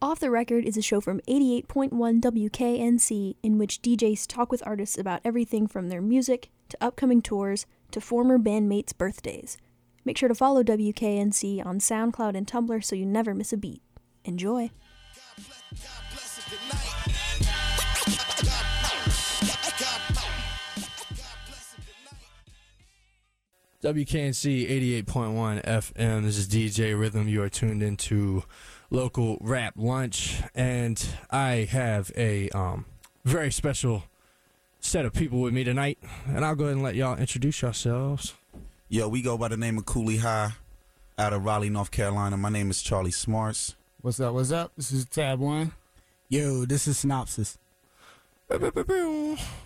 Off the Record is a show from 88.1 WKNC in which DJs talk with artists about everything from their music to upcoming tours to former bandmates' birthdays. Make sure to follow WKNC on SoundCloud and Tumblr so you never miss a beat. Enjoy. WKNC 88.1 FM. This is DJ Rhythm. You are tuned into local rap lunch, and I have a um, very special set of people with me tonight. And I'll go ahead and let y'all introduce yourselves. Yo, we go by the name of Cooley High out of Raleigh, North Carolina. My name is Charlie Smarts. What's up? What's up? This is Tab One. Yo, this is Synopsis.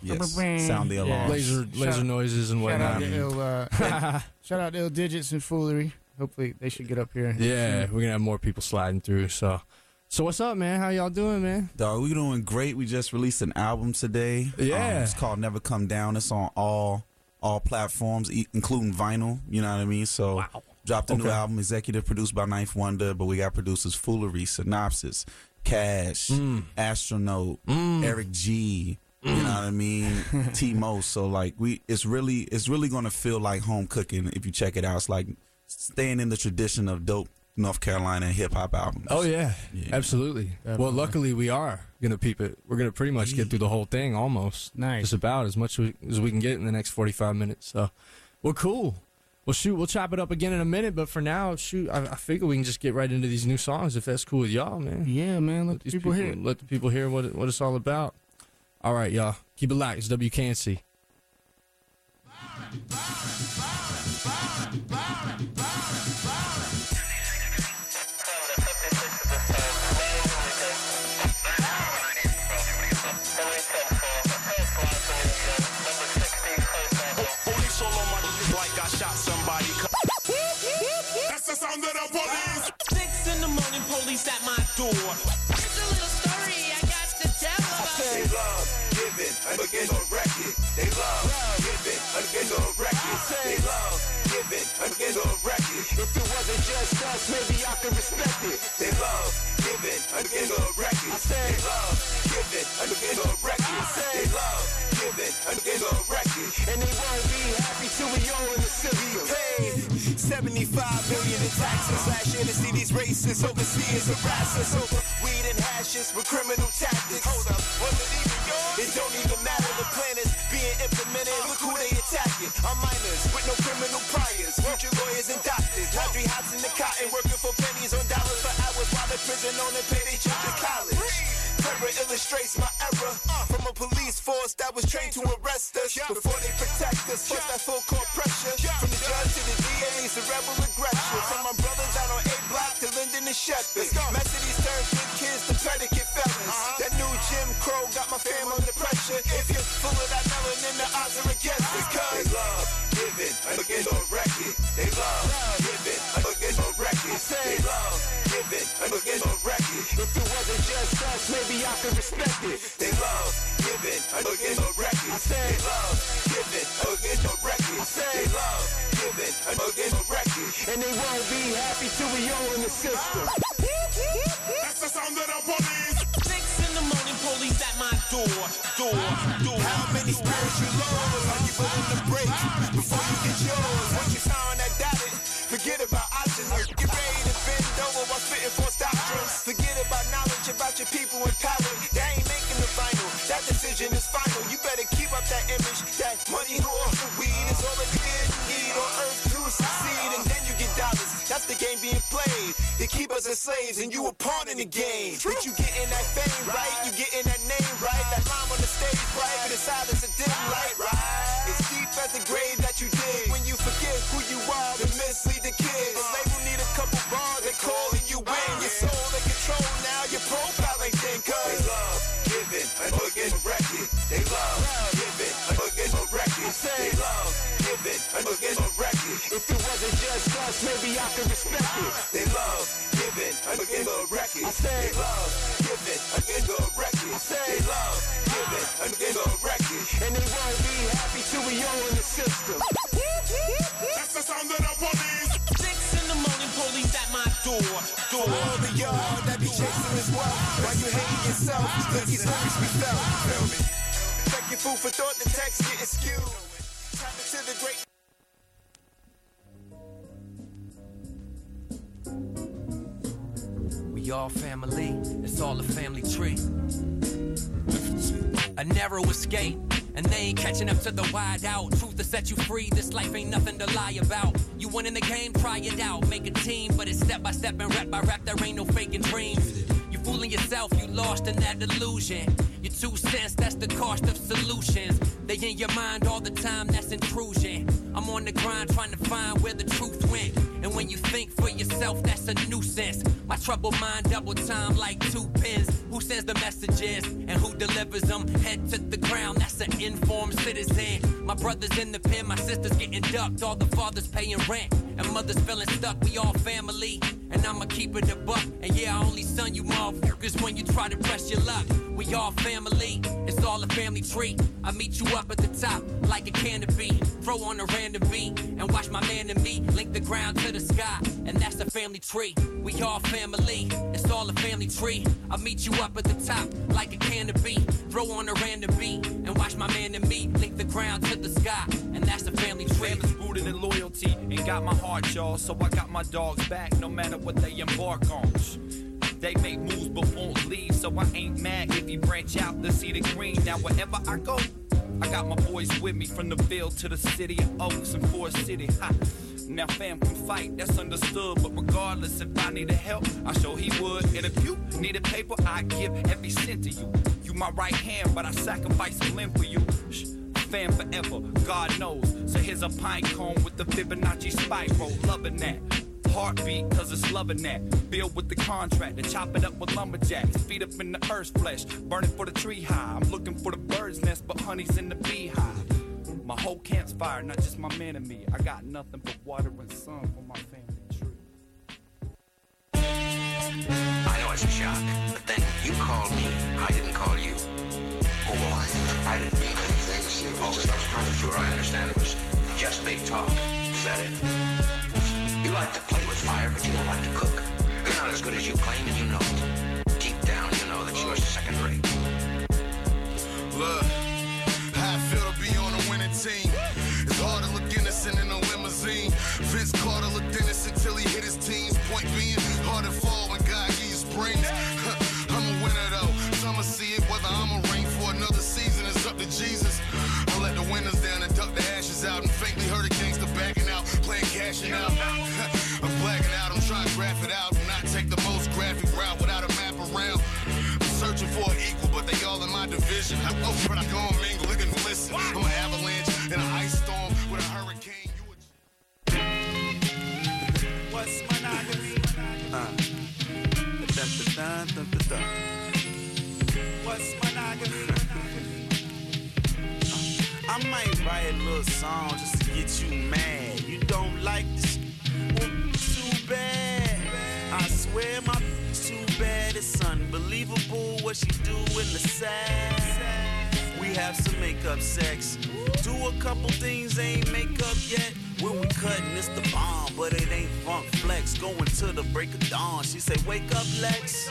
Yes, sound the alarm. Laser, laser Shout- noises and Shout out whatnot. to Ill, uh, shout out to Ill Digits and Foolery. Hopefully they should get up here. Yeah, we're gonna have more people sliding through. So, so what's up, man? How y'all doing, man? Dog, we doing great. We just released an album today. Yeah. Um, it's called Never Come Down. It's on all all platforms, e- including vinyl. You know what I mean? So dropped a new album, executive produced by Ninth Wonder, but we got producers Foolery, Synopsis, Cash, Mm. Astronaut, Eric G. You know what I mean? T Mo. So like we it's really it's really gonna feel like home cooking if you check it out. It's like staying in the tradition of dope North Carolina hip hop albums. Oh yeah, Yeah. absolutely. Well, luckily we are gonna peep it. We're gonna pretty much get through the whole thing almost. Nice. Just about as much as we can get in the next forty-five minutes. So, well, cool. Well, shoot, we'll chop it up again in a minute. But for now, shoot, I, I figure we can just get right into these new songs if that's cool with y'all, man. Yeah, man. Let Let the these people hear. it. Let the people hear what it, what it's all about. All right, y'all, keep it locked. It's WKNC. Police Six in the morning, police at my door. Here's a little story I got to tell about They love giving and begin to wreck it. They love giving and begin to wreck it. They love giving and begin to wreck it. If it wasn't just us, maybe I could respect it. They love giving and begin to wreck it. They love giving and begin to wreck it. They love giving and begin to wreck it. And they won't be happy till we all taxes year to see these racists overseas harass us over weed and hashes with criminal tactics. Hold up, was it even yours? It don't even matter. The plan is being implemented. Look who they attacking. I'm minors with no criminal priors. Future lawyers and doctors. Laundry hots in the cotton, working for pennies on dollars for hours while in prison on and pay their children college. Terror illustrates my error uh, from a police force that was trained to arrest us before they protect us. Plus that full court pressure from the judge to the DA is a rebel aggression. Uh-huh. From my brothers out on A block to Linden and Shepherd. Messages turn good kids to predicate felons. Uh-huh. That new Jim Crow got my fam under pressure. If you're full of that melanin, the odds are against us. Cause they love giving to wreck it. They love wasn't just us, maybe I could respect it. They love giving and begin to wreck it. They love giving and begin to wreck it. They love giving and begin to wreck it. And they won't be happy till we all in the system. That's the sound of the police. Six in the morning, police at my door. Door, door. How many spiritual laws are you willing to break before you get yours? Being played. They keep us as slaves and you a pawn in the game. But you getting that fame right, you getting that name right. That rhyme on the stage bright, but inside is a dim light, right? Feel me? For thought, the text getting skewed. Tap into the great. We all family, it's all a family tree. A narrow escape, and they ain't catching up to the wide out. Truth to set you free, this life ain't nothing to lie about. You win in the game, try it out. Make a team, but it's step by step and rep by rep, there ain't no faking dreams. Fooling yourself, you lost in that illusion. Your two cents, that's the cost of solutions. They in your mind all the time, that's intrusion. I'm on the grind trying to find where the truth went. And when you think for yourself, that's a nuisance. My troubled mind double time like two pins. Who sends the messages and who delivers them? Head to the ground, that's an informed citizen. My brother's in the pen, my sister's getting ducked. All the fathers paying rent, and mother's feeling stuck. We all family, and I'ma keep it a buck. And yeah, I only son you motherfuckers when you try to press your luck. We all family, it's all a family tree. I meet you up at the top like a canopy. Throw on a random beat and watch my man and me link the ground to the sky. And that's a family tree. We all family, it's all a family tree. I meet you up at the top like a canopy. Throw on a random beat and watch my man and me link the ground to the sky. And that's a family tree. Family's rooted in loyalty and got my heart, y'all. So I got my dogs back no matter what they embark on. They make moves but won't leave, so I ain't mad if you branch out to see the green. Now wherever I go, I got my boys with me from the field to the city of Oaks and Forest City. Ha. Now fam can fight, that's understood. But regardless, if I needed help, I show he would. And if you needed paper, I give every cent to you. You my right hand, but I sacrifice a limb for you. Fam forever, God knows. So here's a pine cone with the Fibonacci spiral, loving that. Heartbeat, cause it's loving that. Build with the contract to chop it up with lumberjacks. Feet up in the earth's flesh, burning for the tree high. I'm looking for the bird's nest, but honey's in the beehive. My whole camp's fire, not just my man and me. I got nothing but water and sun for my family tree. I know it's a shock, but then you called me. I didn't call you. Oh, well, I didn't mean anything. Oh, I'm sure I understand it was just big talk. Is that it? You like to play with fire, but you don't like to cook. You're not as good as you claim, and you know it. Deep down, you know that you're second rate. In the sack. We have some makeup sex. Do a couple things ain't makeup yet. When we cutting, it's the bomb, but it ain't funk flex. Going to the break of dawn. She say, Wake up, Lex.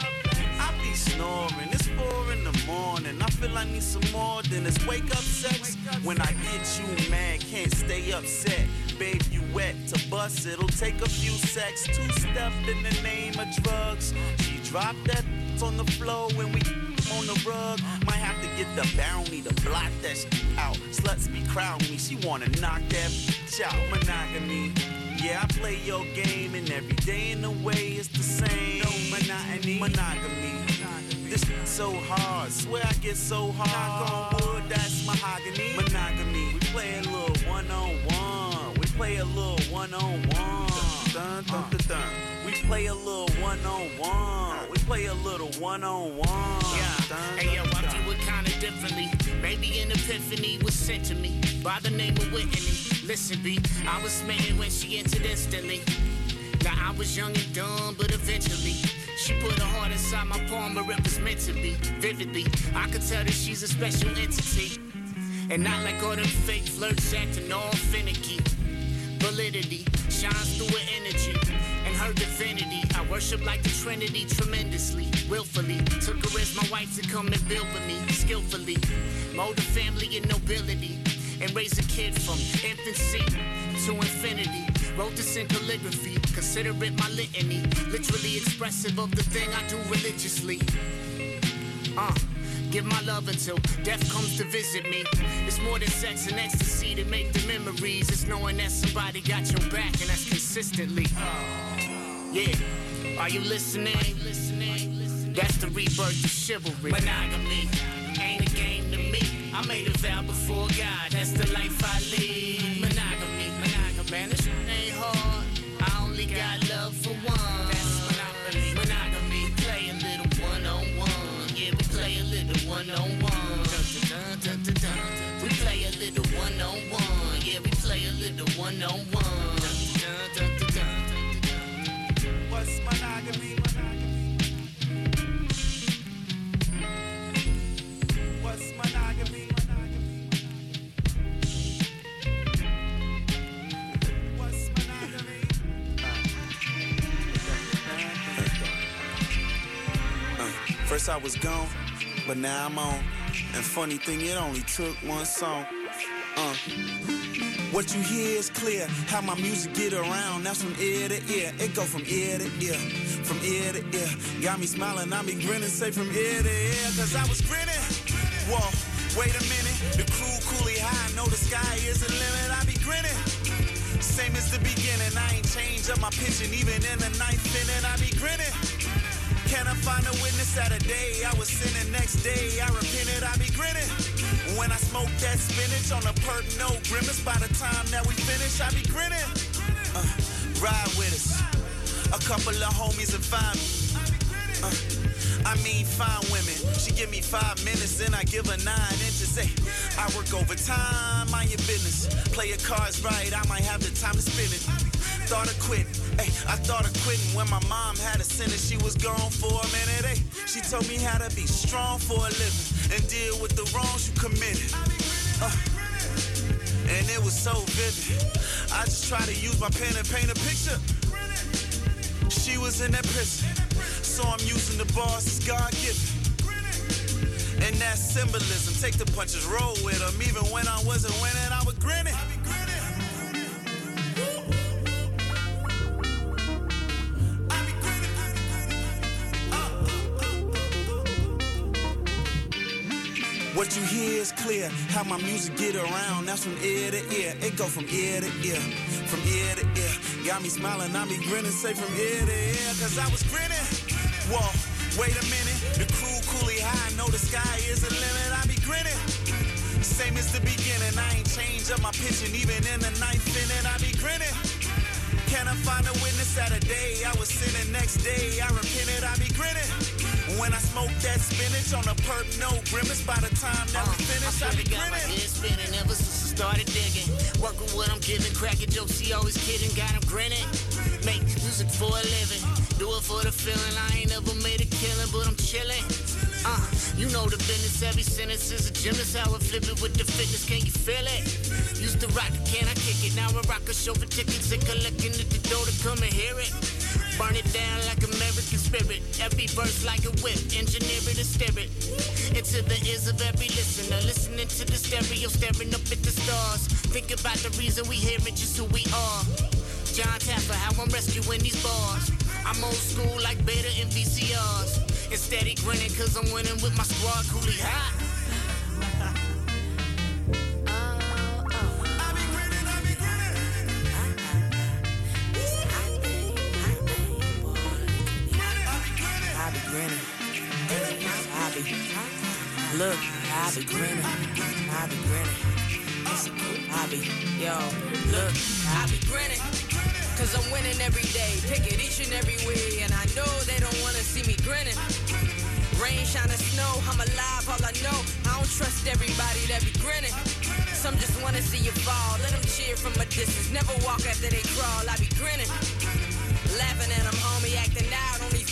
I be snoring. It's four in the morning. I feel I need some more than this wake up sex. When I get you mad, can't stay upset. Babe, you wet to bust. It'll take a few sex. Two stuffed in the name of drugs. She dropped that on the floor when we on the rug. Might have to get the bounty to block that shit out. Sluts be crowding me. She wanna knock that bitch out. Monogamy. Yeah, I play your game, and every day in the way it's the same. No monotony, monogamy. This so hard, swear I get so hard. Knock on wood, that's mahogany. Monogamy. We play a little one on one. We play a little one on one. Dun, dun, dun, dun. We play a little one on one. We play a little one on one. Yeah. Hey yo, I view it kinda differently. Maybe an epiphany was sent to me by the name of Whitney. Listen, B, I was smitten when she entered instantly. Now I was young and dumb, but eventually she put her heart inside my palm where it was meant to be. Vividly, I could tell that she's a special entity. And not like all them fake flirts acting all finicky. validity shines through her energy and her divinity. I worship like the Trinity tremendously, willfully. Took her as my wife to come and build with me skillfully. Mold a family in nobility and raise a kid from infancy to infinity. Wrote this in calligraphy, consider it my litany. Literally expressive of the thing I do religiously. Uh, give my love until death comes to visit me. It's more than sex and ecstasy to make the memories. It's knowing that somebody got your back and that's consistently. Yeah, are you listening? That's the rebirth of chivalry. Monogamy ain't a game to me. I made a vow before God. That's the life I lead. First I was gone, but now I'm on. And funny thing, it only took one song. Uh. What you hear is clear. How my music get around. That's from ear to ear. It go from ear to ear. From ear to ear. Got me smiling, I be grinning. Say from ear to ear. Cause I was grinning. Whoa, wait a minute. The crew Cooley High. Know the sky is the limit. I be grinning. Same as the beginning. I ain't changed up my pitching. Even in the ninth inning, I be grinning. Can I find a witness at a day? I was sinning next day. I repented, I be grinning. When I smoke that spinach on a perk, no grimace. By the time that we finish, I be grinning. Uh, ride with us. A couple of homies and find me. Uh, I mean, fine women. She give me five minutes, then I give her nine inches. Hey, I work overtime, mind your business. Play your cards right, I might have the time to spin it. Thought of quitting, hey, I thought of quitting when my mom had a sentence. She was gone for a minute, hey. She told me how to be strong for a living and deal with the wrongs you committed. Uh, and it was so vivid. I just try to use my pen and paint a picture. She was in that prison, so I'm using the bars as God given. And that symbolism, take the punches, roll with them. Even when I wasn't winning, I was What you hear is clear. How my music get around. That's from ear to ear. It go from ear to ear. From ear to ear. Got me smiling. I be grinning. Say from ear to ear. Cause I was grinning. Whoa, wait a minute. The crew Cooley High. Know the sky is the limit. I be grinning. Same as the beginning. I ain't changed up my pitching. Even in the ninth inning, I be grinning. Can I find a witness at a day? I was sinning next day. I repented. I be grinning. When I smoke that spinach on a perk, no grimace. By the time that we finish, I be got my grinning. head spinning ever since I started digging. Working what I'm giving, cracking jokes, he always kidding, got him grinning. Make music for a living, do it for the feeling. I ain't never made a killing, but I'm chilling. Uh, you know the business, every sentence is a gymnast. How I flip it with the fitness, can you feel it? Used to rock can I kick it? Now I rock a show for tickets and collecting at the door to come and hear it. Burn it down like American spirit. Every verse like a whip. Engineer it and steer it. Into the ears of every listener. Listening to the stereo, staring up at the stars. Think about the reason we hear it, just who we are. John Tapper, how I'm rescuing these bars. I'm old school like beta and VCRs. And steady grinning cause I'm winning with my squad, coolie hot. Look, I be grinning. I be grinning. I be, yo, look, I be grinning. Cause I'm winning every day, pick it each and every way. And I know they don't wanna see me grinning. Rain, shine, or snow, I'm alive, all I know. I don't trust everybody that be grinning. Some just wanna see you fall, let them cheer from a distance. Never walk after they crawl, I be grinning. Laughing at them, homie, acting out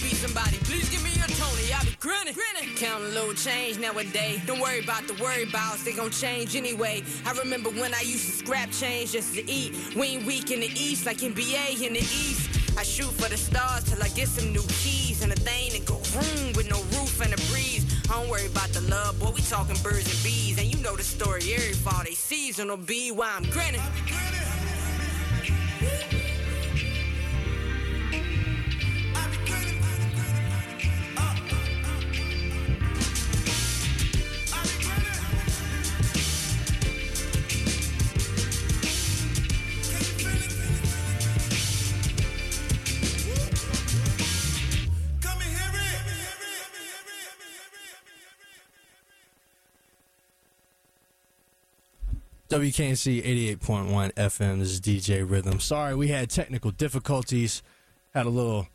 be somebody. Please give me a Tony. I be grinning, grinning. Count a little change nowadays. Don't worry about the worry bouts. They gon' change anyway. I remember when I used to scrap change just to eat. We ain't weak in the east like NBA in the east. I shoot for the stars till I get some new keys and a thing that go vroom with no roof and a breeze. I don't worry about the love, boy. We talking birds and bees, and you know the story. Every fall they seasonal be why I'm grinning. WKNC 88.1 FM. This is DJ Rhythm. Sorry, we had technical difficulties. Had a little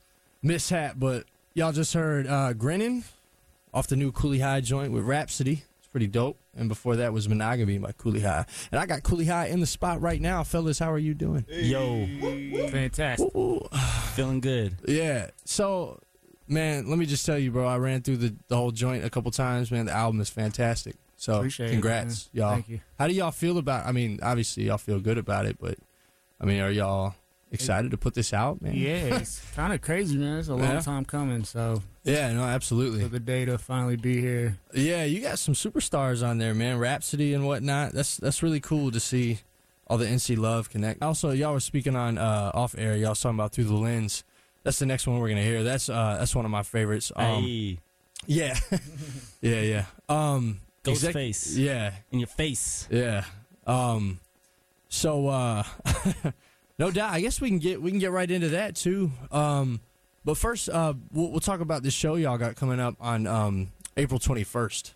mishap, but y'all just heard uh, Grinning off the new Cooley High joint with Rapsody. It's pretty dope. And before that was Monogamy by Cooley High. And I got Cooley High in the spot right now. Fellas, how are you doing? Yo, fantastic. Feeling good. Yeah. So, man, let me just tell you, bro. I ran through the, the whole joint a couple times. Man, the album is fantastic. So, Appreciate congrats, man. y'all. Thank you. How do y'all feel about? I mean, obviously, y'all feel good about it, but I mean, are y'all excited to put this out, man? Yeah, it's kind of crazy, man. It's a long Yeah. time coming. So Yeah, no, absolutely. for the day to finally be here. Yeah, you got some superstars on there, man. Rapsody and whatnot. That's that's really cool to see all the NC Love connect. Also, y'all were speaking on uh, off air. Y'all was talking about through the lens. That's the next one we're gonna hear. That's uh, that's one of my favorites. Um, Hey. Yeah, yeah, yeah. Um, Ghostface. Yeah, in your face. Yeah. Um. So, uh, no doubt. I guess we can get we can get right into that too. Um, but first, uh, we'll, we'll talk about this show y'all got coming up on um April twenty first.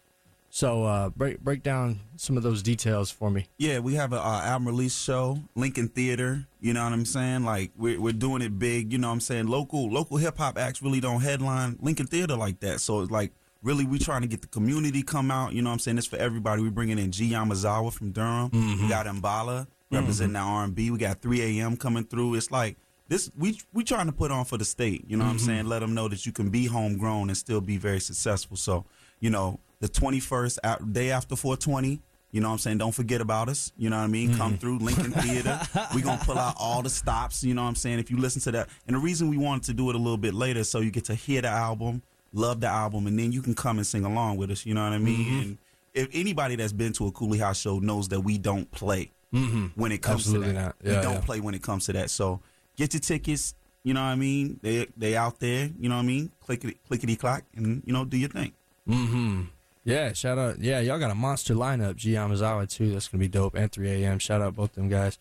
So, uh, break break down some of those details for me. Yeah, we have a uh, album release show, Lincoln Theater. You know what I'm saying? Like we're we're doing it big. You know what I'm saying? Local local hip hop acts really don't headline Lincoln Theater like that. So it's like really we trying to get the community come out. You know what I'm saying? It's for everybody. We bringing in G Yamazawa from Durham. We mm-hmm. got Mbala mm-hmm. representing the R&B. We got 3 a.m. coming through. It's like this. We we trying to put on for the state. You know what I'm Mhm. saying? Let them know that you can be homegrown and still be very successful. So you know the 21st out- day after 420. You know what I'm saying? Don't forget about us. You know what I mean? Come mm-hmm. through Lincoln Theater. we going to pull out all the stops. You know what I'm saying? If you listen to that. And the reason we wanted to do it a little bit later is so you get to hear the album, love the album, and then you can come and sing along with us. You know what I mean? Mhm. And if anybody that's been to a Cooley House show knows that we don't play Mhm. when it comes Absolutely to that. not. we don't yeah. play when it comes to that. So get your tickets. You know what I mean? They they out there. You know what I mean? Clickety clickety clock, and you know do your thing. Mm-hmm. Yeah, shout out. Yeah, y'all got a monster lineup. G Yamazawa too. That's gonna be dope. And 3 a.m. Shout out both them guys.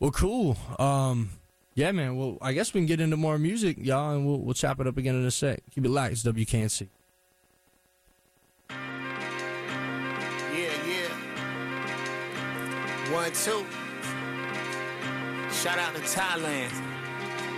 Well, cool. Um, yeah, man. Well, I guess we can get into more music, y'all, and we'll we'll chop it up again in a sec. Keep it light. It's WKNC. Yeah, yeah. One, two. Shout out to Thailand.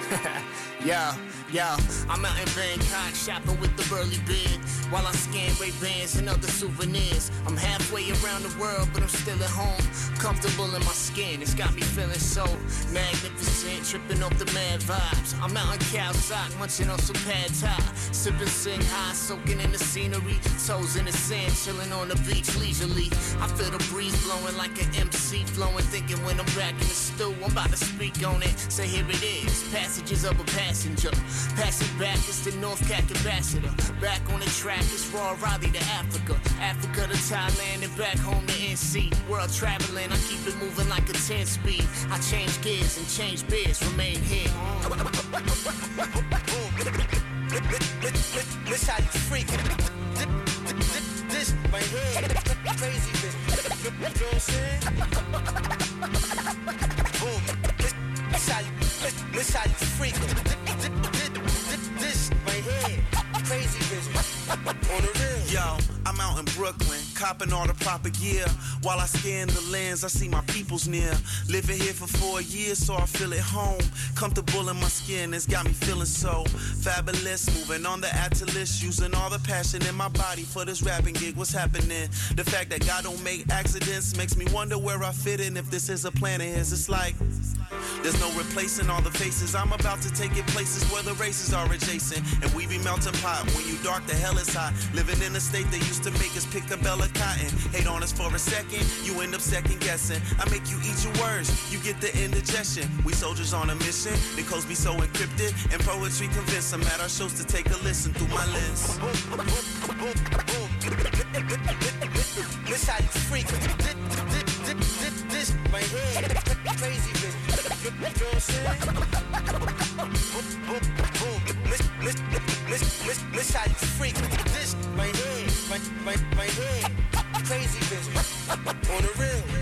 yo, yo, I'm out in Bangkok shopping with the burly beard. While I scan Ray Bans and other souvenirs. I'm halfway around the world, but I'm still at home. Comfortable in my skin, it's got me feeling so magnificent. Tripping off the mad vibes. I'm out in Sok, munching on some pad thai. Sipping Singha, soaking in the scenery. Toes in the sand, chilling on the beach leisurely. I feel the breeze blowing like an MC flowing. Thinking when I'm back in the stew, I'm about to speak on it. So here it is, passages of a passenger. Pass it back, it's the North Cac ambassador. Back on the track, it's Raw Raleigh to Africa. Africa to Thailand and back home to NC. World traveling, I keep it moving like a 10 speed. I change gears and change beers, remain here. This how you freak. This right here, crazy bitch. You know what I'm saying? Boom. Freak. This right here, crazy bitch. On the real. Yo, I'm out in Brooklyn, copping all the proper gear. While I scan the lens, I see my peoples near. Living here for four years, so I feel at home. Comfortable in my skin, it's got me feeling so fabulous. Moving on the list, using all the passion in my body for this rapping gig. What's happening? The fact that God don't make accidents makes me wonder where I fit in. If this is a plan of his, it's like. There's no replacing all the faces. I'm about to take it places where the races are adjacent. And we be melting pot. When you dark, the hell is hot. Living in a state that used to make us pick a bell of cotton. Hate on us for a second, you end up second guessing. I make you eat your words, you get the indigestion. We soldiers on a mission, the codes be so encrypted. And poetry convince them at our shows to take a listen through my lens. This how you freak. This my head. Crazy bitch. Miss, how. This. Crazy bitch. On the real.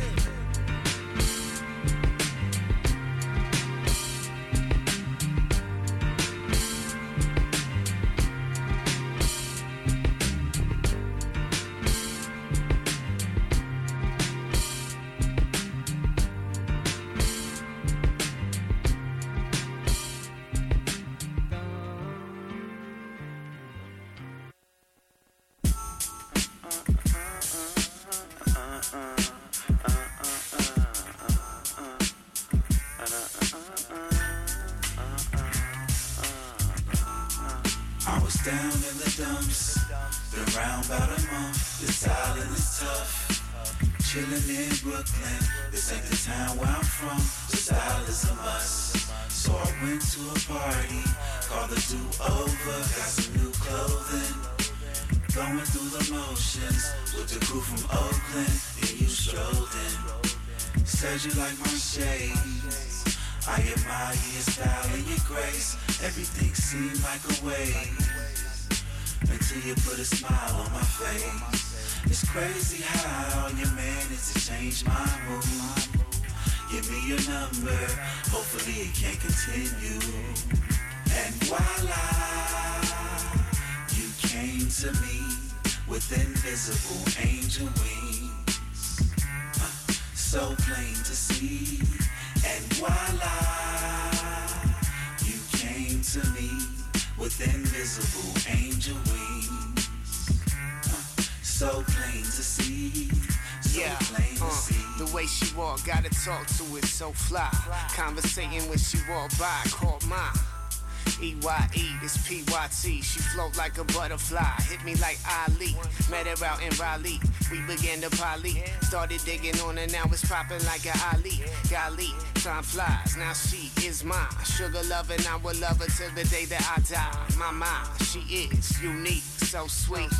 This ain't the town where I'm from. The style is a must. So I went to a party, called the do over, got some new clothing. Going through the motions with the crew from Oakland, and you strolled in. Said you like my shades. I admire your style and your grace. Everything seemed like a wave until you put a smile on my face. It's crazy how you managed to change my mood. Give me your number, hopefully it can continue. And voila, you came to me with invisible angel wings. So plain to see. And voila, you came to me with invisible angel wings. So plain to see. So Yeah, plain to uh, see. the way she walk, gotta talk to it so fly. Conversating when she walk by, caught my EYE, this PYT. She float like a butterfly, hit me like Ali. Met her out in Raleigh, we began to poly. Started digging on her, now it's popping like a Ali. Golly, time flies, now she is mine. Sugar loving, I will love her till the day that I die. My mind, she is unique, so sweet.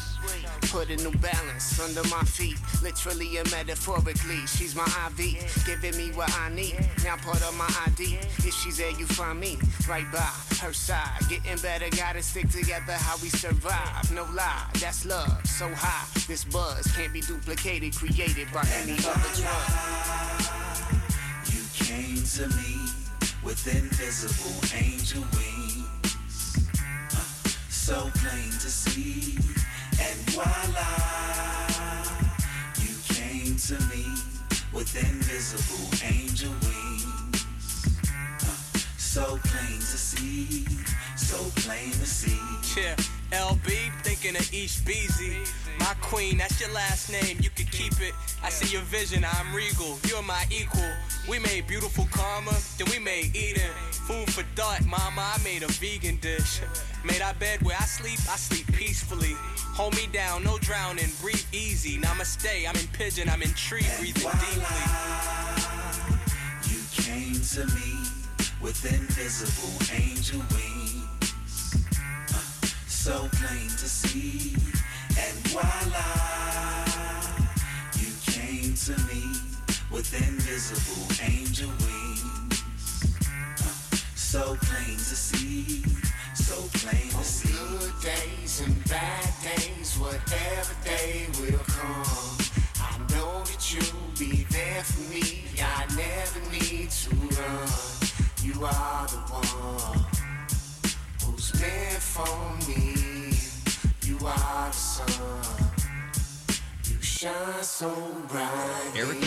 Put a new balance under my feet, literally and metaphorically. She's my IV, giving me what I need. Now part of my ID. If she's there, you find me right by her side. Getting better, gotta stick together. How we survive, no lie, that's love. So high, this buzz can't be duplicated, created by any other drug. You came to me with invisible angel wings. Uh, so plain to see. And voila, you came to me with invisible angel wings. Uh, so plain to see. So plain to see. Yeah, LB, thinking of East Beezy. My queen, that's your last name, you can keep it. I see your vision, I'm regal, you're my equal. We made beautiful karma, then we made Eden. Food for thought, mama, I made a vegan dish. Made our bed where I sleep, I sleep peacefully. Hold me down, no drowning, breathe easy. Namaste, I'm in pigeon, I'm in tree, breathing deeply. You came to me with invisible angel wings. Uh, so plain to see. Voila, you came to me with invisible angel wings. So plain to see. So plain to see. Good days and bad days, whatever day will come. I know that you'll be there for me. I never need to run. You are the one who's meant for me. Are the sun. You shine so bright. Eric.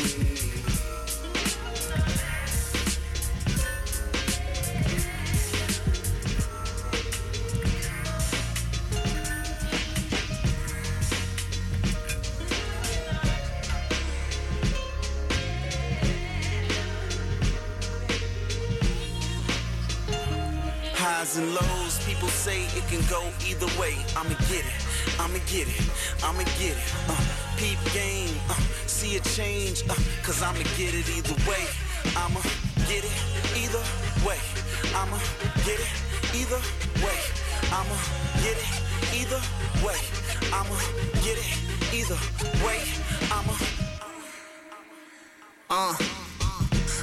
Highs and lows, people say it can go either way. I'ma get it, I'ma get it, I'ma get it. Uh, peep game, uh, see a change, uh, cause I'ma get it either way. I'ma get it either way. I'ma get it either way. I'ma get it either way. I'ma get it either way. I'ma. Uh,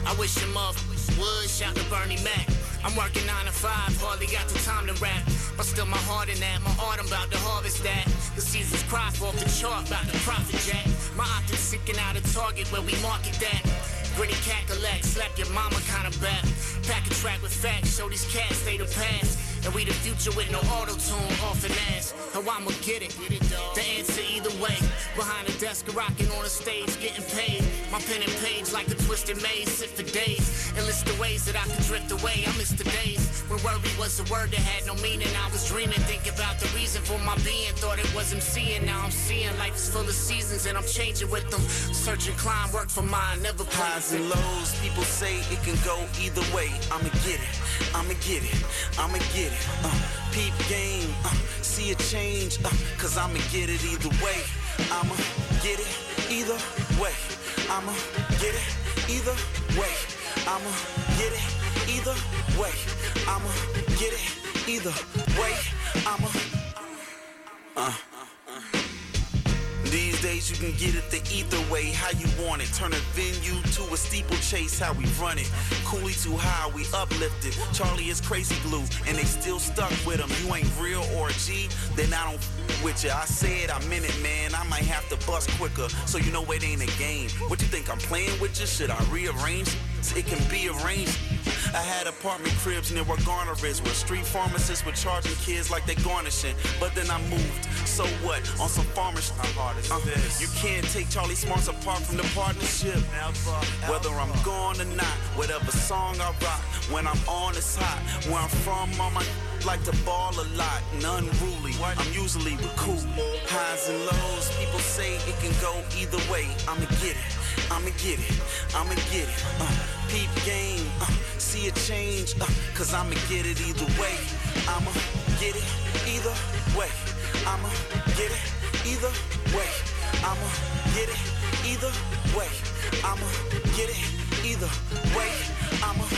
I wish your mother would shout to Bernie Mac. I'm working nine to five, hardly got the time to rap. But still my heart in that, my art, I'm about to harvest that. The season's crop off the chart, about to profit jack. My optics seeking out a target where we market that. Gritty cackalack, slap your mama kinda back. Pack a track with facts, show these cats they the past. And we the future with no auto-tune off an ass. How I'ma get it? The answer either way. Behind the desk, rocking on the stage, getting paid. My pen and page like a twisted maze, sit for days. And list the ways that I could drift away. I miss the days when worry was a word that had no meaning. I was dreaming, think about the reason for my being. Thought it was seeing. now I'm seeing life is full of seasons and I'm changing with them. Searching climb, work for mine, never Highs and lows, people say it can go either way. I'ma get it, I'ma get it, I'ma get it. Uh, peep game, uh, see a change, uh, cause I'ma get it either way. I'ma get it either way. I'ma get it either way. I'ma get it either way. I'ma get it either way. I'ma. Uh. These days you can get it the either way, how you want it. Turn a venue to a steeplechase, how we run it. Coolie too high, we uplifted. Charlie is crazy glue, and they still stuck with him. You ain't real or a G, then I don't f- with you. I said I meant it, man. I might have to bust quicker, so you know it ain't a game. What you think I'm playing with you? Should I rearrange? It can be arranged. I had apartment cribs near where Garner is, where street pharmacists were charging kids like they garnishing. But then I moved. So what? On some farmers. How hard is this? You can't take Charlie Smarts apart from the partnership. Whether I'm gone or not, whatever song I rock, when I'm on it's hot. Where I'm from, all my like to ball a lot and unruly. I'm usually cool highs and lows. People say it can go either way. I'ma get it. I'ma get it. I'ma get it. Uh. Uh, see a change. Uh, Cause I'ma get it either way. I'ma get it either way. I'ma get it either way. I'ma get it either way. I'ma get it either way. I'ma.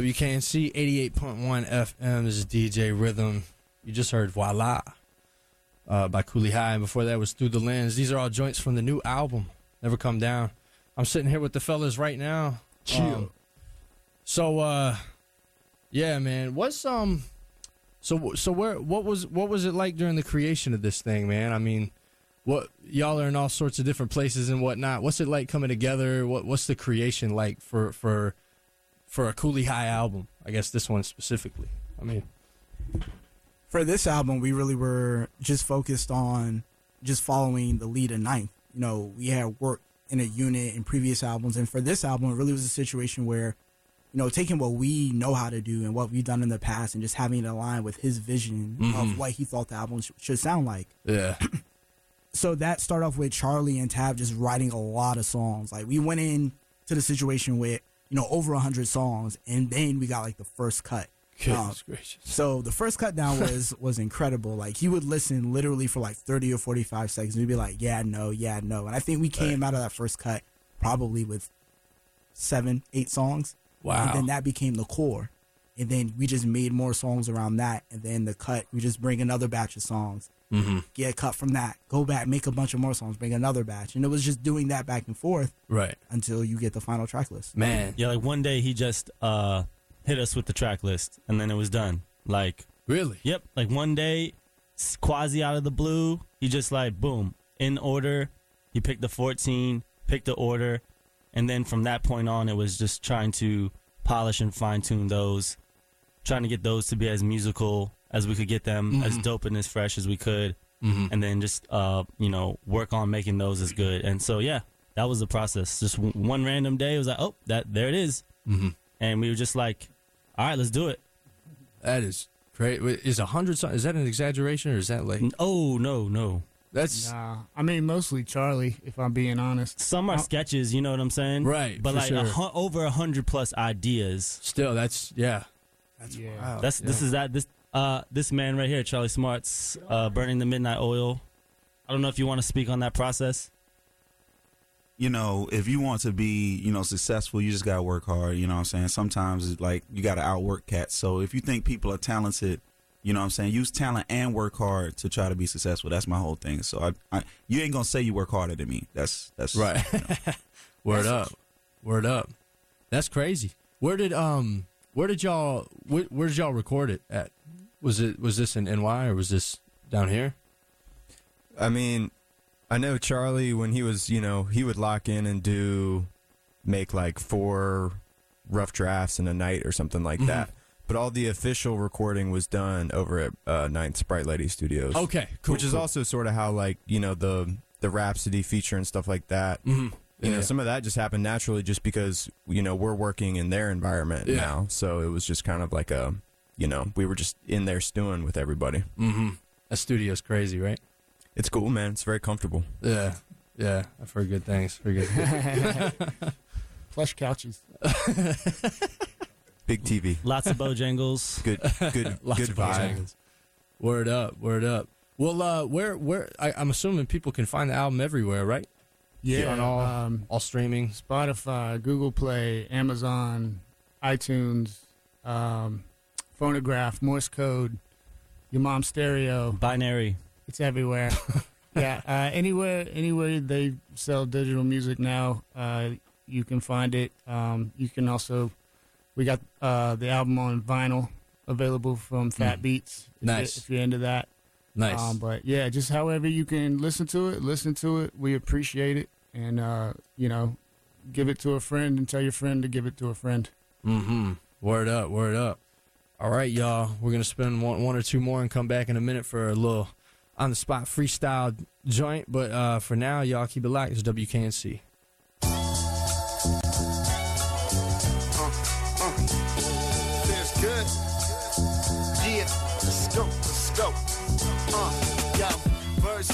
WKNC 88.1 FM. This is DJ Rhythm. You just heard Voila uh, by Cooley High. And before that was Through the Lens. These are all joints from the new album, Never Come Down. I'm sitting here with the fellas right now. Chill. Um, so, uh, yeah, man. What's, um, so, so where, what was, what was it like during the creation of this thing, man? I mean, what, y'all are in all sorts of different places and whatnot. What's it like coming together? What, what's the creation like for, for, for a Cooley High album. I guess this one specifically. I mean, for this album, we really were just focused on just following the lead of Ninth. You know, we had worked in a unit in previous albums, and for this album, it really was a situation where, you know, taking what we know how to do and what we've done in the past, and just having it align with his vision Mhm. of what he thought the album sh- should sound like. yeah, so that started off with Charlie and Tab just writing a lot of songs. Like we went in to the situation with you know over hundred songs, and then we got like the first cut. Um, gracious. So the first cut down was was incredible. Like he would listen literally for like thirty or forty five seconds. We'd be like, yeah, no, yeah, no. And I think we came out of that first cut probably with seven, eight songs. Wow. And then that became the core. And then we just made more songs around that, and then the cut we just bring another batch of songs, Mhm. get a cut from that, go back, make a bunch of more songs, bring another batch, and it was just doing that back and forth, Right. until you get the final track list. Man. Yeah, like one day he just uh hit us with the track list and then it was done. Like Really? Yep. Like one day, quasi out of the blue, he just like boom in order. He picked the 14, picked the order, and then from that point on, it was just trying to polish and fine tune those, trying to get those to be as musical as we could get them, as Mhm. dope and as fresh as we could, Mhm. and then just uh you know work on making those as good. And so yeah, that was the process. Just w- one random day, it was like oh that there it is. Mhm. and we were just like, all right, let's do it. That is great. Is a hundred songs? Is that an exaggeration or is that like? Oh no, no. That's Nah, I mean mostly Charlie, if I'm being honest. Some are sketches, you know what I'm saying? Right, But for like a sure. hu- over a hundred plus ideas. Still, that's yeah. That's yeah. That's this is that this uh this man right here, Charlie Smarts, uh, burning the midnight oil. I don't know if you want to speak on that process. you know, if you want to be, you know, successful, you just gotta work hard. You know what I'm saying? Sometimes it's like you gotta outwork cats. So if you think people are talented, you know what I'm saying, use talent and work hard to try to be successful. That's my whole thing. So I, I you ain't gonna say you work harder than me. That's that's Right. you know. Word up. Word up. That's crazy. Where did um where did y'all where, where did y'all record it at? Was it was this in NY or was this down here? I mean, I know Charlie when he was, you know, he would lock in and do make like four rough drafts in a night or something like Mhm. that. But all the official recording was done over at uh, Ninth Sprite Lady Studios. Okay, cool, Which is cool. also sort of how like you know the the Rapsody feature and stuff like that. Mhm. You know, Yeah. some of that just happened naturally, just because you know we're working in their environment Yeah. now. So it was just kind of like a, you know, we were just in there stewing with everybody. Mm-hmm. That studio's crazy, right? It's cool, man. It's very comfortable. Yeah. Yeah. I've heard good things. Heard good things. Plush couches. Big TV. Lots of Bojangles. Good, good, Lots good of vibe. Bojangles. Word up, word up. Well, uh, where, where? I, I'm assuming people can find the album everywhere, right? Yeah, on all, um, all streaming. Spotify, Google Play, Amazon, iTunes, um, phonograph, Morse code, your mom's stereo, binary. It's everywhere. yeah, uh, anywhere, anywhere they sell digital music now, uh, you can find it. Um, you can also, we got uh, the album on vinyl available from Fat Mm. Beats. If Nice. you- if you're into that. Nice. Um, but yeah, just however you can listen to it, listen to it. We appreciate it, and uh, you know, give it to a friend and tell your friend to give it to a friend. Mm-hmm. Word up, word up. All right, y'all. We're gonna spend one, one or two more and come back in a minute for a little on the spot freestyle joint. But uh, for now, y'all keep it locked. It's WKNC. Let's go, let's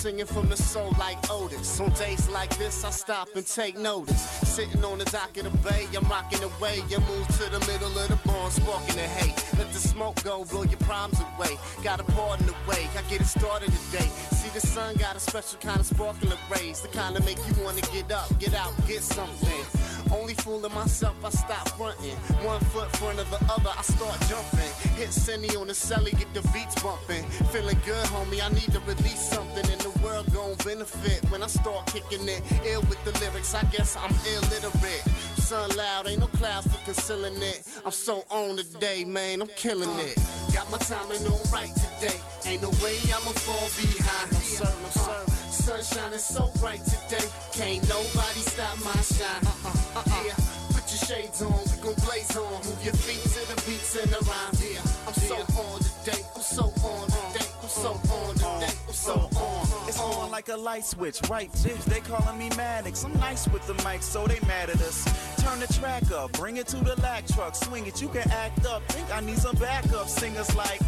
singing from the soul like Otis. On days like this, I stop and take notice. Sitting on the dock of the bay, I'm rocking away. You move to the middle of the barn, sparking the hay. Let the smoke go, blow your problems away. Got a part in the way, I get it started today. See, the sun got a special kind of sparkling rays, the kind that make you wanna get up, get out, get something. Only fooling myself, I stop fronting. One foot front of the other, I start jumping. Hit Cindy on the celly, get the beats bumping. Feeling good, homie, I need to release something, in the world gon' benefit when I start kicking it. Ill with the lyrics, I guess I'm illiterate. Sun loud, ain't no clouds for concealing it. I'm so on today, man, I'm killing it. Got my timing on right today. Ain't no way I'ma fall behind. I'm serving, I'm serving. Sun shining so bright today. Can't nobody stop my shine. Uh-uh, uh-uh. Yeah, put your shades on, we gon' blaze on. Move your feet to the beats and the rhymes. Yeah, I'm so on today. I'm so on today. So on today. I'm so on. It's on like a light switch, right? Bitch, they calling me Maddox. I'm nice with the mic, so they mad at us. Turn the track up, bring it to the lack truck, swing it. You can act up. Think I need some backup singers like,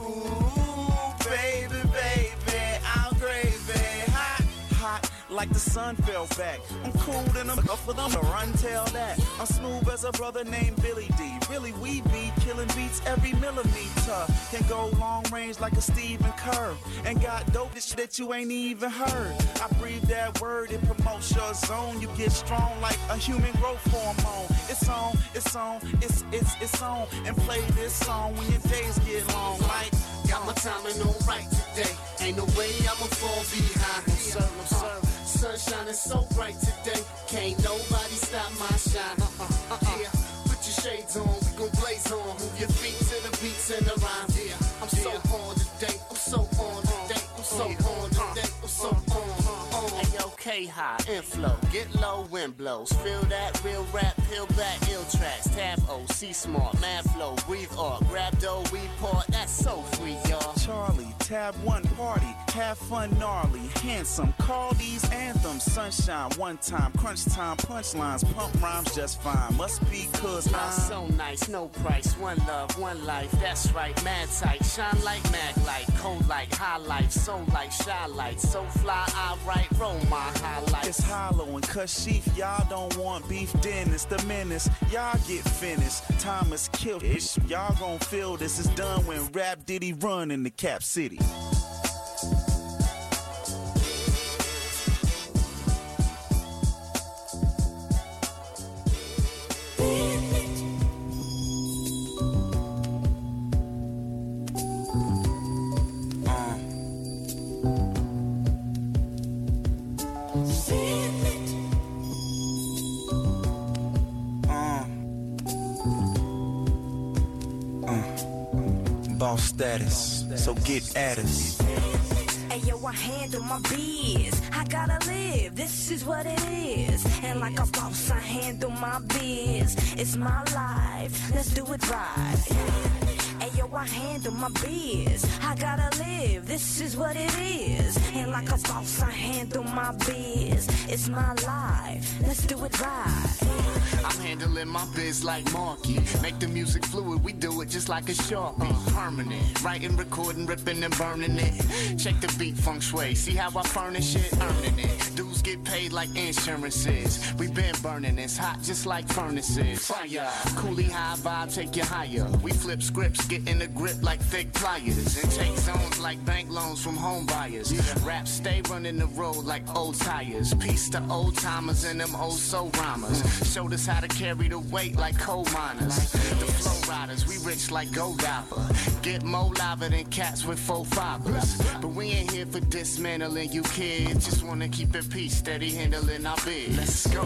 Ooh, baby, baby, Like the sun fell back. I'm cool than I'm up for them to run tell that. I'm smooth as a brother named Billy Dee. Really, we be killing beats every millimeter. Can go long range like a Stephen Kerr. And got dope shit that you ain't even heard. I breathe that word, it promotes your zone. You get strong like a human growth hormone. It's on, it's on, it's it's it's on. And play this song when your days get long. Like Got my timing on right today. Ain't no way I'ma fall behind. No sir, no sir. Sun shining so bright today. Can't nobody stop my shine. Uh-uh, Hey, yo, K-high, inflow, get low, wind blows. Feel that real rap, peel back, ill tracks. Tab O, C smart, mad flow, breathe art, grab dough, we part. That's so free, y'all. Charlie, tab one party, have fun gnarly, handsome. Call these anthems, sunshine, one time, crunch time, punchlines, pump rhymes just fine. Must be cause I'm so nice, no price, one love, one life. That's right, mad tight, shine like mag light, cold like high life, so like shy light, so fly. I write, roll my highlights. It's hollow and cut. Y'all don't want beef dinners. The menace, y'all get finished. Time is killed. Y'all gon' feel this is done when Rap Diddy run in the Cap City. So get at us. Hey yo, I handle my biz. I gotta live, this is what it is. And like a boss, I handle my biz. It's my life, let's do it right. I handle my biz. I gotta live, this is what it is. And like a boss, I handle my biz. It's my life, let's do it right. I'm handling my biz like Marky. Make the music fluid, we do it just like a sharpie. Permanent, writing, recording, ripping and burning it. Check the beat feng shui, see how I furnish it, earning it. Dudes paid like insurances. We been burning, it's hot just like furnaces. Fire, Cooley High vibe, take you higher. We flip scripts, get in the grip like thick pliers, and take zones like bank loans from home buyers. Rap stay running the road like old tires. Peace to old timers and them old soul rhymers. Showed us how to carry the weight like coal miners. The flow riders, we rich like gold dapper. Get more lava than cats with four fibers. But we ain't here for dismantling you kids. Just wanna keep it peace, steady handling our biz. Let's go.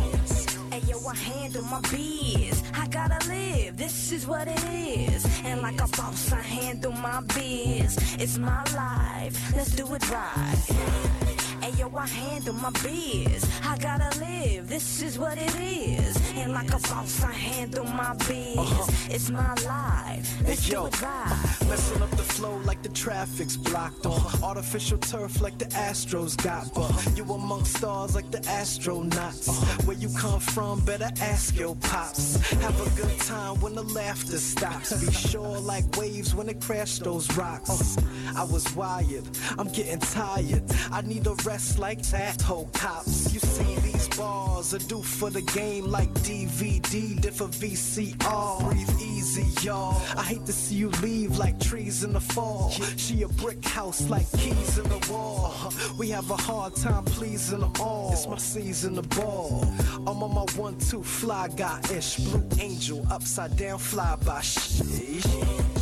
Hey yo, I handle my biz. I gotta live, this is what it is. And like a boss, I handle my biz. It's my life, let's do it right. Hey yo, I handle my biz. I gotta live, this is what it is. And like a boss, I handle my biz. Uh-huh. It's my life, let's Hey, do yo. it right. Messing up the flow like the traffic's blocked on. Uh-huh. Artificial turf like the Astros got. But uh-huh. you among stars like the astronauts. Where you come from, better ask your pops. Have a good time when the laughter stops. Be sure like waves when it crash those rocks. I was wired, I'm getting tired. I need a rest like that. Cops, you see these bars are due for the game like DVD, diff for VCR. Breathe easy, y'all. I hate to see you leave like trees in the fall. She a brick house like keys in the wall. We have a hard time pleasing them all. It's my season to ball. I'm on my one, two, fly guy ish. Blue angel, upside down, fly by shh.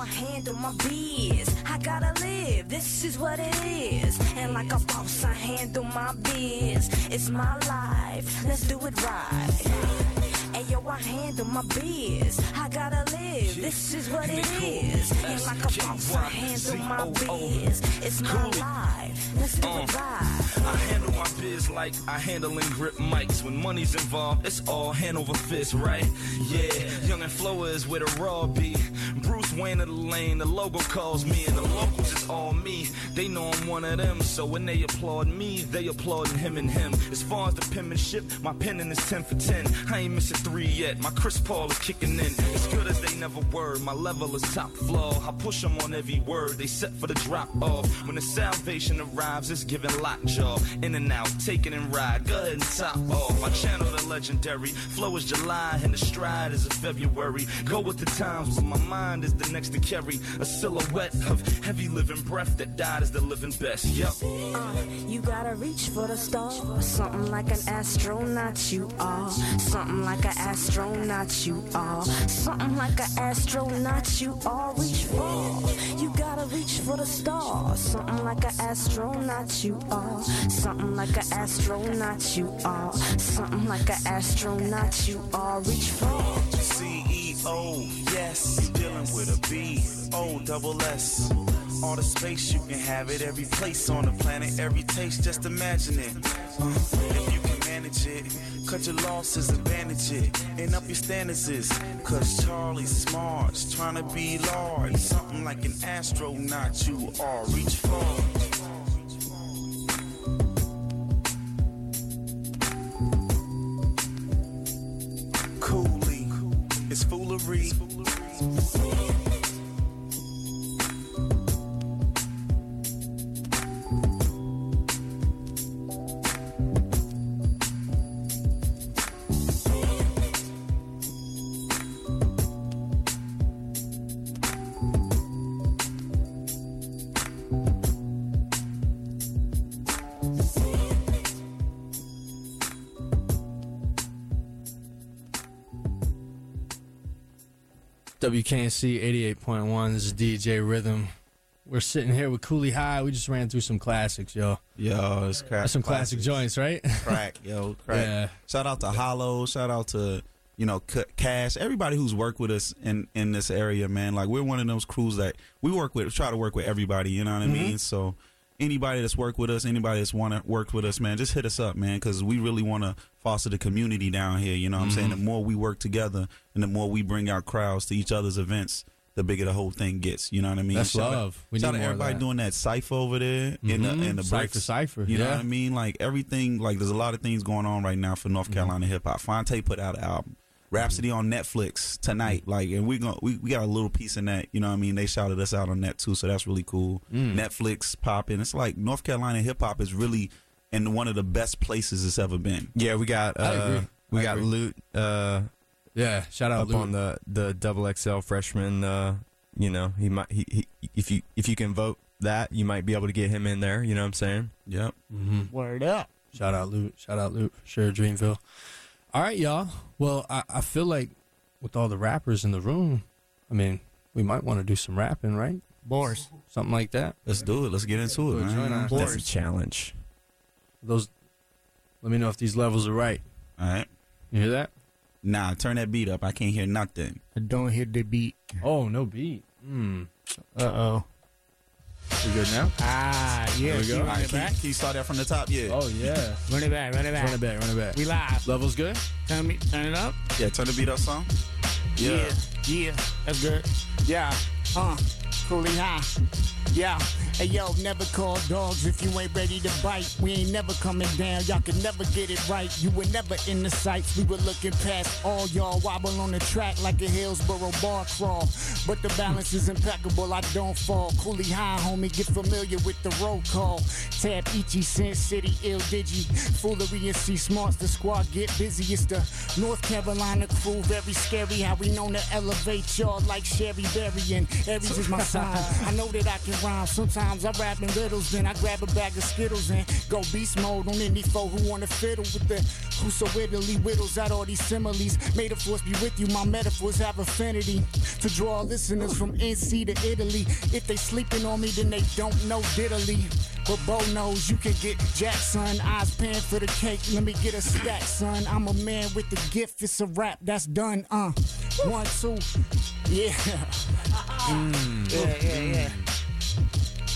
I handle my biz. I gotta live, this is what it is. And like a boss, I handle my biz. It's my life, let's do it right. Hey yo, I handle my biz. I gotta live, this is what it is. And like a boss, I handle my biz. It's my life, let's do it uh, right. I handle my biz like I handle and grip mics. When money's involved, it's all hand over fist, right? Yeah, young and flow is where the raw be. Bruce Wayne of the lane, the logo calls me, and the locals is all me. They know I'm one of them, so when they applaud me, they applauding him and him. As far as the penmanship, my penning is 10 for 10. I ain't missing three yet. My Chris Paul is kicking in. As good as they never a word. My level is top floor. I push them on every word. They set for the drop off. When the salvation arrives, it's giving lockjaw. In and out, taking and ride. Go ahead and top off. I channel the legendary. Flow is July and the stride is a February. Go with the times, but my mind is the next to carry. A silhouette of heavy living breath that died is the living best. Yup. Uh, you gotta reach for the stars. Something like an astronaut, you are. Something like an astronaut, you are. Something like an astronaut, you are. Reach for. You gotta reach for the stars. Something like an astronaut, you are. Something like an astronaut, you are. Something like an astronaut, you are. Reach for. CEO, yes, dealing with a B, O double S. All the space you can have it, every place on the planet, every taste, just imagine it. Uh, cut your losses, advantage it, and up your is. Cause Charlie's smart, trying to be large, something like an astronaut you are, reach for. WKNC 88.1. This is DJ Rhythm. We're sitting here with Cooley High. We just ran through some classics, yo. Yo, it's crack. That's some classic joints, right? Crack, yo, crack. Yeah. Shout out to Hollow. Shout out to you know Cash. Everybody who's worked with us in in this area, man. Like we're one of those crews that we work with. Try to work with everybody. You know what I Mhm. mean? So anybody that's worked with us, anybody that's want to work with us, man, just hit us up, man, because we really want to foster the community down here. You know what I'm saying? The more we work together, and the more we bring our crowds to each other's events. The bigger the whole thing gets, you know what I mean. That's Shout out- love. We shout out everybody doing that cipher over there in the Mhm. in the Cypher, bricks. Cypher, You know what I mean? Like everything. Like there's a lot of things going on right now for Mm-hmm. North Carolina hip hop. Phonte put out an album. Rapsody on Netflix tonight. Like, and we going we, we got a little piece in that. You know what I mean? They shouted us out on that too, so that's really cool. Mm. Netflix popping. It's like North Carolina hip hop is really in one of the best places it's ever been. Yeah, we got I uh, agree. we I got agree. Lute. Uh, yeah, shout out up Lute. on the the double XL freshman. Uh, you know, he might he, he if you if you can vote that, you might be able to get him in there. You know what I'm saying? Yep. Mm-hmm. Word up. Shout out Lute. Shout out Lute. Sure, Dreamville. All right, y'all. Well, I, I feel like with all the rappers in the room, I mean, we might want to do some rapping, right? Bars. Something like that. Let's do it. Let's get into it, Do a man. That's a challenge. Those. Let me know if these levels are right. All right. You hear that? Nah, turn that beat up. I can't hear nothing. I don't hear the beat. Oh, no beat. Hmm. Uh oh. We good now? Ah, yeah. There we go. Run All right, it can, back. can you start that from the top? Yeah. Oh yeah. Run it back. Run it back. Run it back. Run it back. We live. Levels good. Turn me. Turn it up. Yeah, turn the beat up some. Yeah. Yeah. That's good. Yeah. Uh. High. Yeah. Hey yo, never call dogs if you ain't ready to bite. We ain't never coming down. Y'all can never get it right. You were never in the sights. We were looking past all y'all. Wobble on the track like a Hillsborough bar crawl. But the balance is impeccable. I don't fall. Cooley High, homie. Get familiar with the roll call. Tab Ichi, Sin City, Ill Digi. Foolery and C Smarts. The squad get busy. It's the North Carolina crew. Very scary how we known to elevate y'all like Sherry Berry. And Aries is my sign. I know that I can rhyme. Sometimes I rap in riddles. Then I grab a bag of Skittles and go beast mode on any foe who wanna fiddle with the who so Italy whittles out all these similes. May the force be with you. My metaphors have affinity to draw listeners from NC to Italy. If they sleeping on me, then they don't know diddly. But Bo knows you can get Jackson. Eyes paying for the cake. Let me get a stack, son. I'm a man with the gift. It's a rap that's done. Uh, one, two, yeah. Yeah, yeah, yeah.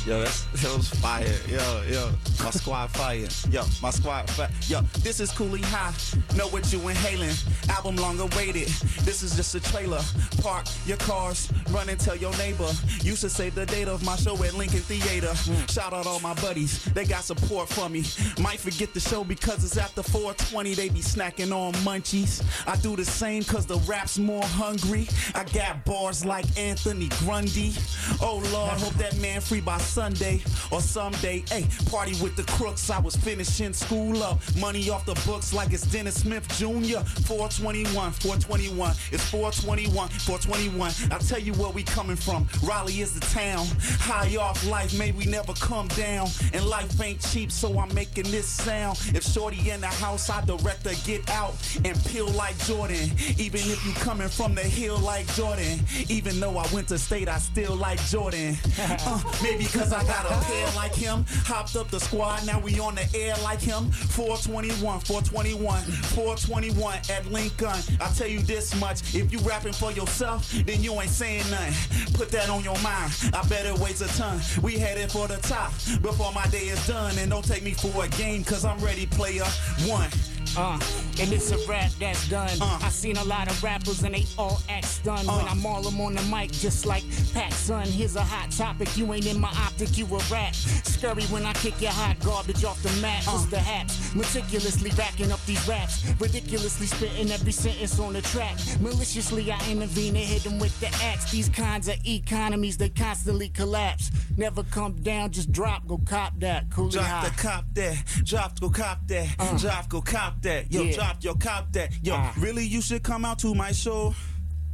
Yo, that's that was fire. Yo, yo, My squad fire. Yo, my squad fire. Yo, this is Cooley High. Know what you inhaling. Album long awaited. This is just a trailer. Park your cars. Run and tell your neighbor. Used to save the date of my show at Lincoln Theater. Shout out all my buddies. They got support for me. Might forget the show because it's after 420. They be snacking on munchies. I do the same cause the rap's more hungry. I got bars like Anthony Grundy. Oh Lord, hope that man free by Sunday or someday. Hey, party with the crooks. I was finishing school up. Money off the books like it's Dennis Smith Jr. 421, 421. It's 421, 421. I'll tell you where we coming from. Raleigh is the town. High off life, may we never come down. And life ain't cheap, so I'm making this sound. If Shorty in the house, I direct her get out and peel like Jordan. Even if you coming from the hill like Jordan. Even though I went to state, I still like Jordan. Uh, maybe cause I got a pair like him. Hopped up the squad, now we on the air like him. 421, 421, 421 at Lincoln. I tell you this much, if you rapping for yourself, then you ain't saying nothing. Put that on your mind. I bet it weighs a ton. We headed for the top before my day is done. And don't take me for a game, cause I'm ready, player one. Uh, and it's a rap that's done. Uh. I seen a lot of rappers and they all act stunned uh. when I maul them on the mic, just like Pat Son. Here's a hot topic. You ain't in my optic, you a rat. Scurry when I kick your hot garbage off the mat. Uh. What's the haps? Meticulously backing up these raps. Ridiculously spitting every sentence on the track. Maliciously, I intervene and hit them with the axe. These kinds of economies, they constantly collapse. Never come down, just drop, go cop that. Cool Drop the cop that, drop go cop that, drop go cop that, yo, Yeah. drop your cop that, yo. Ah. really, you should come out to my show.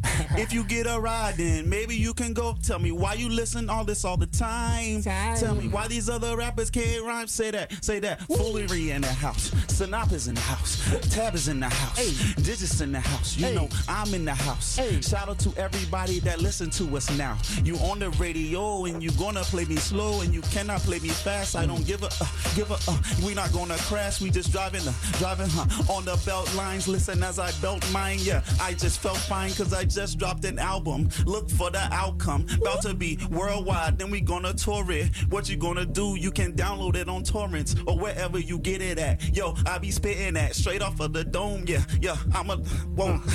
if you get a ride, then maybe you can go. Tell me why you listen all this all the time. Tell me why these other rappers can't rhyme. Say that, say that. Foolery in the house, Synop is in the house, Tab is in the house, Digits in the house. You know I'm in the house. Hey. Shout out to everybody that listen to us now. You on the radio and you gonna play me slow and you cannot play me fast. I don't give a uh, give a. Uh, we not gonna crash. We just driving the driving huh, on the belt lines. Listen as I belt mine. Yeah, I just felt fine cause I just dropped an album. Look for the outcome. About to be worldwide. Then we gonna tour it. What you gonna do? You can download it on torrents or wherever you get it at. Yo, I be spitting that straight off of the dome. Yeah, yeah. I'm a whoa.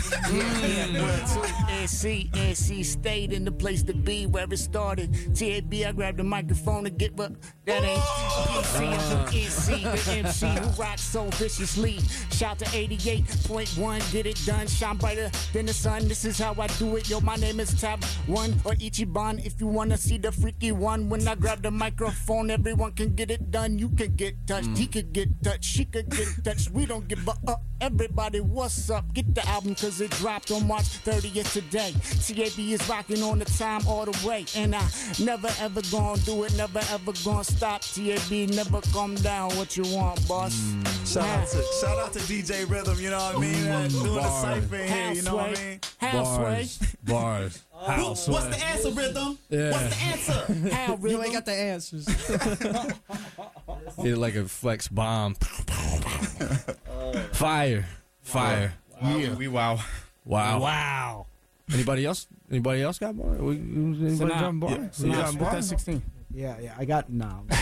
NC, NC State in the place to be where it started. TAB, I grabbed the microphone to get, but that ain't PC. I'm from NC, the MC who rocks so viciously. Shout to 88.1, get it done. Shine brighter than the sun. This is how I do it. Yo, my name is Tab One or Ichiban. If you wanna see the freaky one, when I grab the microphone, everyone can get it done. You can get touched, he could get touched, she could get touched. We don't give a up. Everybody, what's up? Get the album cause it dropped on March 30th today. TAB is rocking on the time all the way. And I never ever gonna do it, never ever gonna stop. TAB never come down. What you want, boss? Shout out to shout out to DJ Rhythm. You know what I mean? Uh, doing the in here. You know what I mean? Bars. Bars. House. What's the answer, Rhythm? Yeah. What's the answer? How, You ain't got the answers. Hit like a flex bomb. Fire. Fire. Wow. Yeah. We wow. Wow. Wow. Anybody else? Anybody else got bars? We- Anybody Synop. dropping bars? Yeah, You Synop. dropping Put that bars? 16. Yeah, yeah. I got no.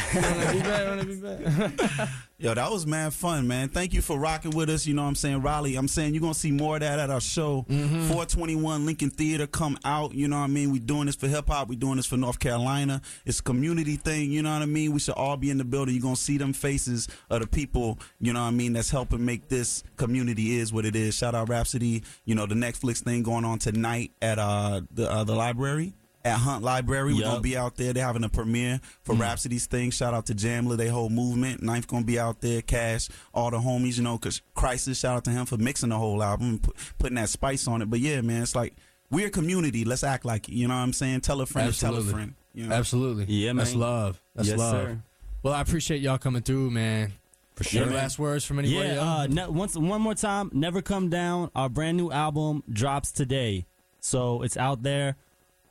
Yo, that was man fun, man. Thank you for rocking with us. You know what I'm saying? Raleigh, I'm saying you're going to see more of that at our show. 421 Lincoln Theater, come out. You know what I mean? we doing this for hip hop. we doing this for North Carolina. It's a community thing. You know what I mean? We should all be in the building. You're going to see them faces of the people, you know what I mean, that's helping make this community is what it is. Shout out Rapsody. You know, the Netflix thing going on tonight at uh, the, uh, the library. At Hunt Library, we're Yup. gonna be out there. They're having a premiere for Rapsody's thing. Shout out to Jamla, they whole movement. Ninth gonna be out there. Cash, all the homies, you know, cause Crisis. Shout out to him for mixing the whole album, and put, putting that spice on it. But yeah, man, it's like we're a community. Let's act like it. You know what I'm saying? Tell a friend, to tell a friend. You know? Absolutely. Yeah, man. That's love. That's Yes, love. sir. Well, I appreciate y'all coming through, man. For sure. Any last words from anybody Yeah, uh, ne- once one more time, never come down. Our brand new album drops today, so it's out there,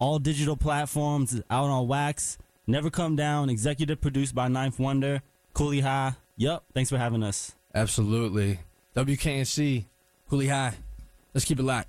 all digital platforms, out on Wax. Never come down. Executive produced by Ninth Wonder, Cooley High. Yup. Thanks for having us. Absolutely. WKNC, Cooley High. Let's keep it locked.